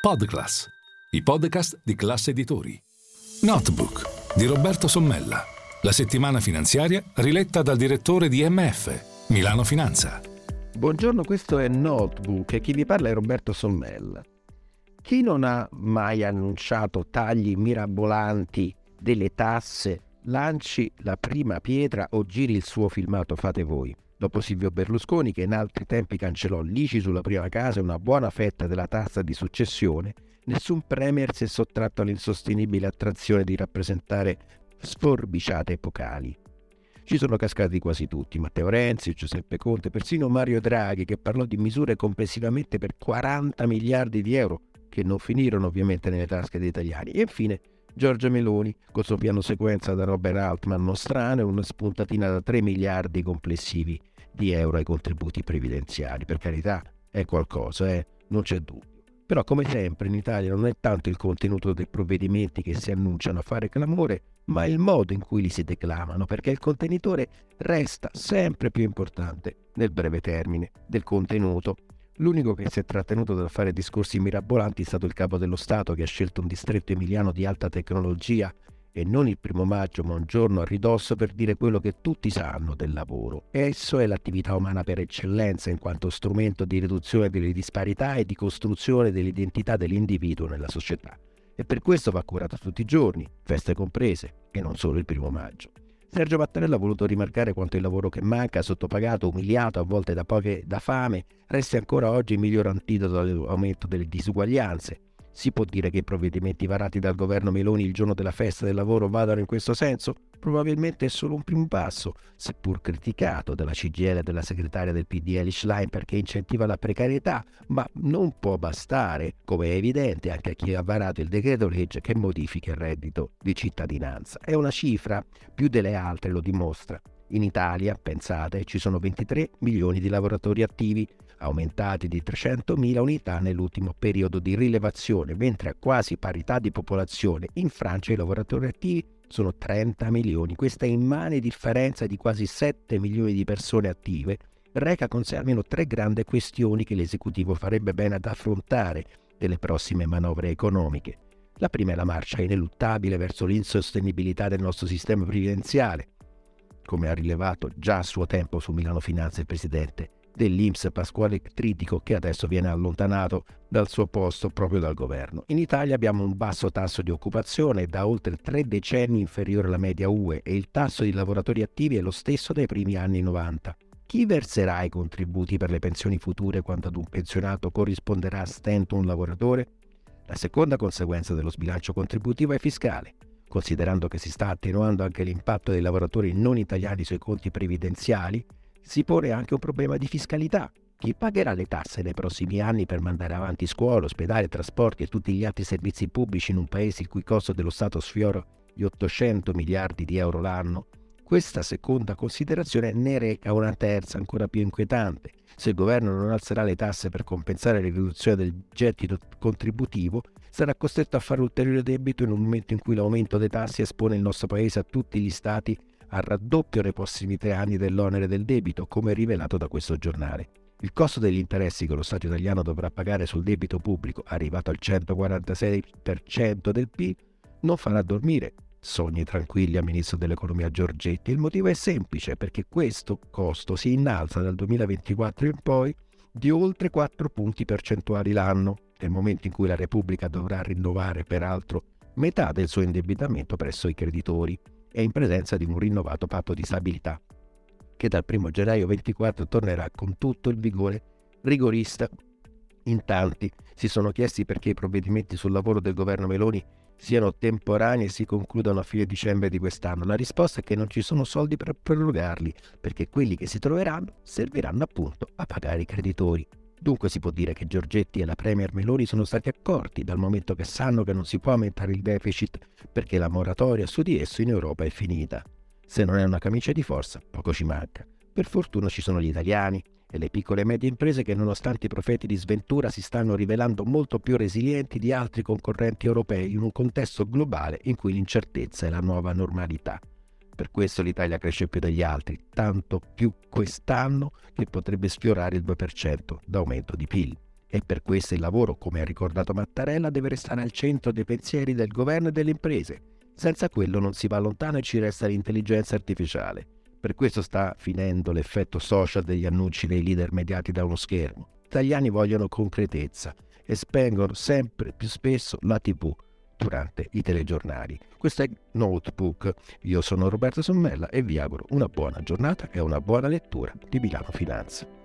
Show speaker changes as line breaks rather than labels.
Podclass, i podcast di classe editori. Notebook di Roberto Sommella. La settimana finanziaria riletta dal direttore di MF, Milano Finanza.
Buongiorno, questo è Notebook e chi vi parla è Roberto Sommella. Chi non ha mai annunciato tagli mirabolanti delle tasse, lanci la prima pietra o giri il suo filmato, fate voi. Dopo Silvio Berlusconi, che in altri tempi cancellò l'ICI sulla prima casa e una buona fetta della tassa di successione, nessun premier si è sottratto all'insostenibile attrazione di rappresentare sforbiciate epocali. Ci sono cascati quasi tutti, Matteo Renzi, Giuseppe Conte, persino Mario Draghi, che parlò di misure complessivamente per 40 miliardi di euro, che non finirono ovviamente nelle tasche degli italiani. E infine Giorgia Meloni, col suo piano sequenza da Robert Altman nostrano e una spuntatina da 3 miliardi complessivi di euro ai contributi previdenziali. Per carità, è qualcosa, eh? non c'è dubbio. Però come sempre in Italia non è tanto il contenuto dei provvedimenti che si annunciano a fare clamore, ma il modo in cui li si declamano, perché il contenitore resta sempre più importante nel breve termine del contenuto. L'unico che si è trattenuto dal fare discorsi mirabolanti è stato il capo dello Stato che ha scelto un distretto emiliano di alta tecnologia e non il primo maggio, ma un giorno a ridosso per dire quello che tutti sanno del lavoro. Esso è l'attività umana per eccellenza in quanto strumento di riduzione delle disparità e di costruzione dell'identità dell'individuo nella società. E per questo va curato tutti i giorni, feste comprese, e non solo il primo maggio. Sergio Mattarella ha voluto rimarcare quanto il lavoro che manca, sottopagato, umiliato, a volte da poche da fame, resti ancora oggi il miglior antidoto all'aumento delle disuguaglianze si può dire che i provvedimenti varati dal governo Meloni il giorno della festa del lavoro vadano in questo senso? Probabilmente è solo un primo passo, seppur criticato dalla CGL e dalla segretaria del PDL Schlein perché incentiva la precarietà, ma non può bastare, come è evidente anche a chi ha varato il decreto legge che modifica il reddito di cittadinanza. È una cifra, più delle altre lo dimostra. In Italia, pensate, ci sono 23 milioni di lavoratori attivi, aumentati di 300.000 unità nell'ultimo periodo di rilevazione, mentre a quasi parità di popolazione in Francia i lavoratori attivi sono 30 milioni. Questa immane differenza di quasi 7 milioni di persone attive reca con sé almeno tre grandi questioni che l'esecutivo farebbe bene ad affrontare nelle prossime manovre economiche. La prima è la marcia ineluttabile verso l'insostenibilità del nostro sistema previdenziale come ha rilevato già a suo tempo su Milano Finanza il presidente dell'Inps Pasquale Tritico che adesso viene allontanato dal suo posto proprio dal governo. In Italia abbiamo un basso tasso di occupazione da oltre tre decenni inferiore alla media UE e il tasso di lavoratori attivi è lo stesso dei primi anni 90. Chi verserà i contributi per le pensioni future quando ad un pensionato corrisponderà a stento un lavoratore? La seconda conseguenza dello sbilancio contributivo è fiscale considerando che si sta attenuando anche l'impatto dei lavoratori non italiani sui conti previdenziali, si pone anche un problema di fiscalità. Chi pagherà le tasse nei prossimi anni per mandare avanti scuola, ospedali, trasporti e tutti gli altri servizi pubblici in un paese il cui costo dello Stato sfiora gli 800 miliardi di euro l'anno? Questa seconda considerazione ne reca una terza ancora più inquietante. Se il governo non alzerà le tasse per compensare la riduzione del gettito contributivo, sarà costretto a fare ulteriore debito in un momento in cui l'aumento dei tassi espone il nostro paese a tutti gli stati al raddoppio nei prossimi tre anni dell'onere del debito, come rivelato da questo giornale. Il costo degli interessi che lo Stato italiano dovrà pagare sul debito pubblico, arrivato al 146% del PIL, non farà dormire sogni tranquilli al ministro dell'economia Giorgetti. Il motivo è semplice, perché questo costo si innalza dal 2024 in poi di oltre 4 punti percentuali l'anno nel momento in cui la Repubblica dovrà rinnovare peraltro metà del suo indebitamento presso i creditori e in presenza di un rinnovato patto di stabilità che dal 1 gennaio 24 tornerà con tutto il vigore rigorista. In tanti si sono chiesti perché i provvedimenti sul lavoro del governo Meloni siano temporanei e si concludano a fine dicembre di quest'anno. La risposta è che non ci sono soldi per prorogarli, perché quelli che si troveranno serviranno appunto a pagare i creditori. Dunque si può dire che Giorgetti e la Premier Meloni sono stati accorti dal momento che sanno che non si può aumentare il deficit perché la moratoria su di esso in Europa è finita. Se non è una camicia di forza, poco ci manca. Per fortuna ci sono gli italiani e le piccole e medie imprese che nonostante i profeti di sventura si stanno rivelando molto più resilienti di altri concorrenti europei in un contesto globale in cui l'incertezza è la nuova normalità. Per questo l'Italia cresce più degli altri, tanto più quest'anno che potrebbe sfiorare il 2% d'aumento di PIL. E per questo il lavoro, come ha ricordato Mattarella, deve restare al centro dei pensieri del governo e delle imprese. Senza quello non si va lontano e ci resta l'intelligenza artificiale. Per questo sta finendo l'effetto social degli annunci dei leader mediati da uno schermo. Gli italiani vogliono concretezza e spengono sempre più spesso la TV durante i telegiornali. Questo è Notebook. Io sono Roberto Sommella e vi auguro una buona giornata e una buona lettura di Milano Finanza.